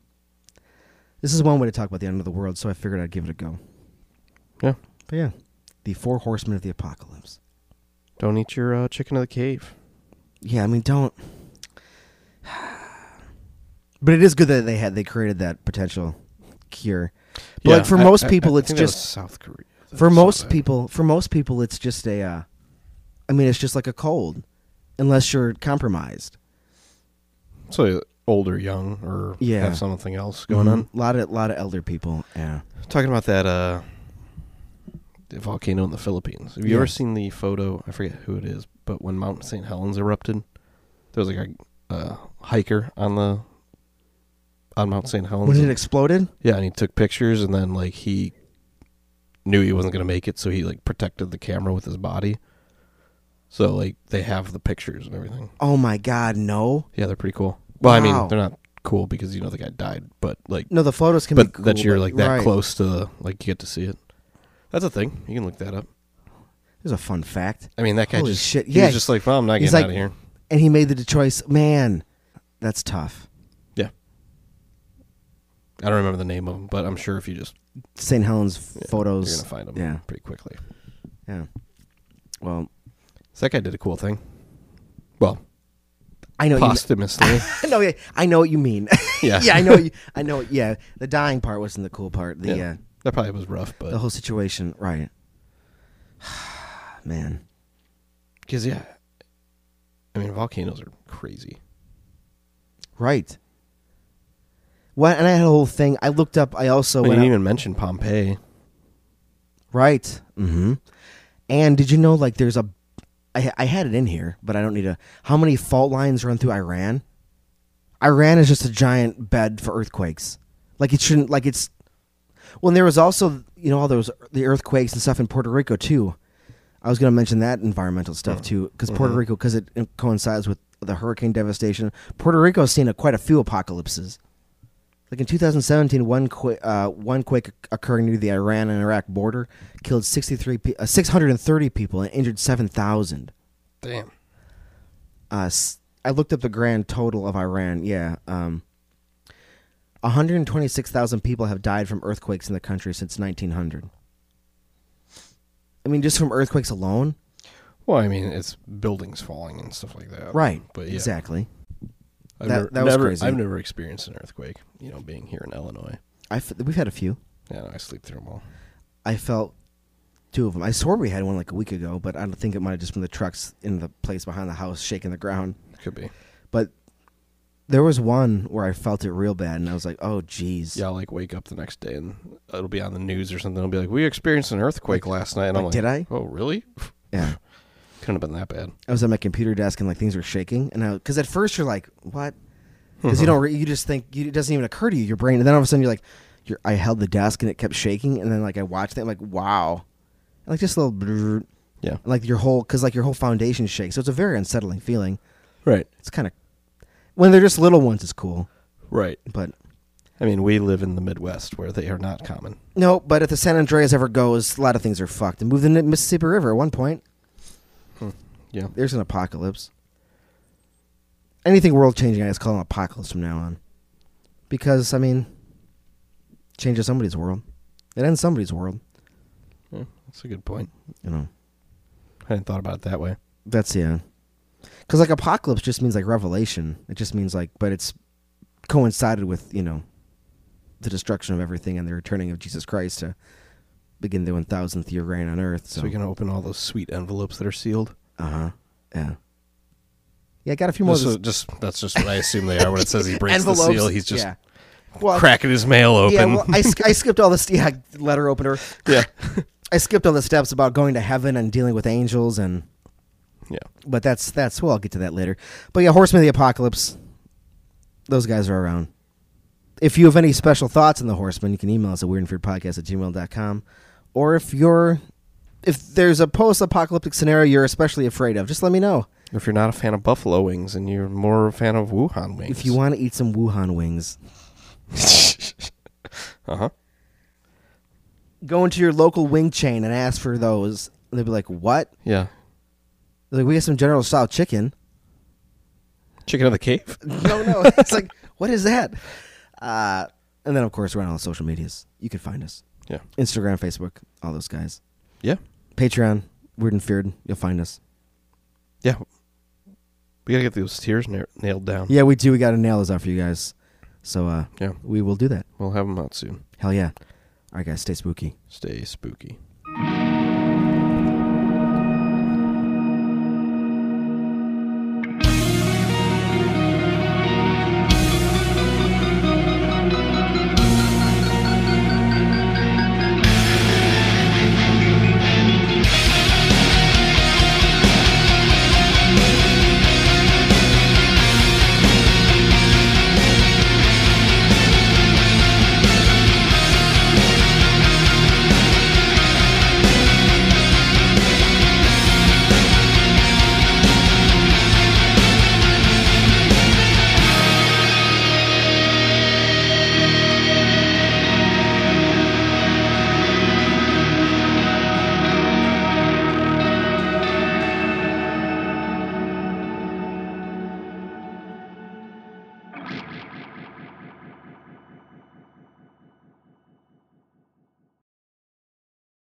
this is one way to talk about the end of the world, so I figured I'd give it a go. Yeah. But yeah, the four horsemen of the apocalypse. Don't eat your uh, chicken of the cave. Yeah, I mean, don't. But it is good that they had they created that potential cure. But like for I- most I- people, I it's think that was just South Korea. that for most people for most people it's just a uh, i mean it's just like a cold unless you're compromised So old or young or Yeah. have something else going Mhm. on. a lot of lot of elder people yeah Talking about that uh, the volcano in the Philippines. Have you Yeah. ever seen the photo? I forget who it is, but when Mount St. Helens erupted, there was like a uh, hiker on the on Mount St. Helens. when it exploded Yeah, and he took pictures, and then like he knew he wasn't gonna make it, so he like protected the camera with his body. So like they have the pictures and everything. oh my god no Yeah, they're pretty cool. Well, I Wow. mean, they're not cool because you know the guy died, but like, no the photos can be but cool, that you're but- like that right. close to like you get to see it. That's a thing. You can look that up. there's a fun fact I mean, that guy Holy just shit, He yeah. was just like, well, I'm not He's getting like- out of here. and he made the choice man that's tough Yeah. I don't remember the name of him, but I'm sure if you just st helens photos you're gonna find him yeah pretty quickly. yeah Well, So that guy did a cool thing. Well, I know. Posthumously. you, no, yeah, I know what you mean. Yeah. yeah, I know. You, I know. Yeah, the dying part wasn't the cool part. The Yeah. uh, that probably was rough, but the whole situation, right? Man, because yeah, I mean volcanoes are crazy. right. What? And I had a whole thing. I looked up. I also went didn't out- even mention Pompeii. Right. Mm-hmm. And did you know, like, there's a. I, I had it in here, but I don't need to. How many fault lines run through Iran? Iran is just a giant bed for earthquakes. Like, it shouldn't. Like, it's. Well, and there was also, you know, all those the earthquakes and stuff in Puerto Rico too. I was going to mention that environmental stuff mm. too, because mm-hmm. Puerto Rico, because it, it coincides with the hurricane devastation. Puerto Rico has seen a, quite a few apocalypses. Like in 2017, one qu- uh, one quake occurring near the Iran and Iraq border killed 63 pe- uh, 630 people and injured 7,000. Damn. Uh, I looked up the grand total of Iran. Yeah, um, 126,000 people have died from earthquakes in the country since 1900. I mean, just from earthquakes alone. Well, I mean, it's buildings falling and stuff like that. Right. But yeah, Exactly. I've That- never, that was never- crazy. I've never experienced an earthquake. You know, being here in Illinois. I f- we've had a few. Yeah, I sleep through them all. I felt two of them. I swore we had one like a week ago, but I don't think it might have just been the trucks in the place behind the house shaking the ground. Could be. But there was one where I felt it real bad, and I was like, "Oh, jeez." Yeah, I'll like wake up the next day and it'll be on the news or something. It'll be like, we experienced an earthquake last night. And I'm like, like, did I? Oh, really? Yeah. Couldn't have been that bad. I was at my computer desk and like things were shaking, and I because at first you're like, "What?" Because you mm-hmm. don't, re- you just think you, it doesn't even occur to you, your brain, and then all of a sudden you're like, you're, I held the desk and it kept shaking, and then like I watched it, I'm like, "Wow," And, like just a little, Yeah. and, like your whole, because like your whole foundation shakes, so it's a very unsettling feeling. Right. It's kind of when they're just little ones, it's cool, Right. but I mean, we live in the Midwest where they are not common. No, but if the San Andreas ever goes, a lot of things are fucked. And moved the Mississippi River at one point. Yeah. There's an apocalypse. Anything world changing, I just call an apocalypse from now on. Because, I mean, changes somebody's world. It ends somebody's world. Yeah, that's a good point. You know, I hadn't thought about it that way. that's, yeah. Because, like, apocalypse just means, like, revelation. It just means, like, but it's coincided with, you know, the destruction of everything and the returning of Jesus Christ to begin the 1000th year reign on earth. So, So, we can open all those sweet envelopes that are sealed. Uh huh. Yeah. Yeah, I got a few more. Just, of so- just that's just what I assume they are when it says he breaks envelopes. the seal. He's just yeah. well, cracking his mail open. Yeah, well, I, sk- I skipped all this. Yeah, letter opener. yeah. I skipped all the steps about going to heaven and dealing with angels and. Yeah. But that's that's well, I'll get to that later. But yeah, Horsemen of the Apocalypse. Those guys are around. If you have any special thoughts on the Horsemen, you can email us at weirdandfearedpodcast at gmail.com. Or if you're if there's a post apocalyptic scenario you're especially afraid of, just let me know. If you're not a fan of buffalo wings and you're more a fan of Wuhan wings, If you want to eat some Wuhan wings, uh huh. go into your local wing chain and ask for those. They'll be like, "What?" Yeah. They're like, "We got some General Style chicken." Chicken of the cave. No, no. it's like, what is that? Uh, and then, of course, we're on all the social medias. You can find us Yeah. Instagram, Facebook, all those guys. Yeah. Patreon, Weird and Feared. You'll find us. Yeah. We gotta get those tiers na- nailed down. Yeah, we do. We got to nail those out for you guys. So uh, Yeah. we will do that. We'll have them out soon. Hell yeah. All right, guys, stay spooky. Stay spooky.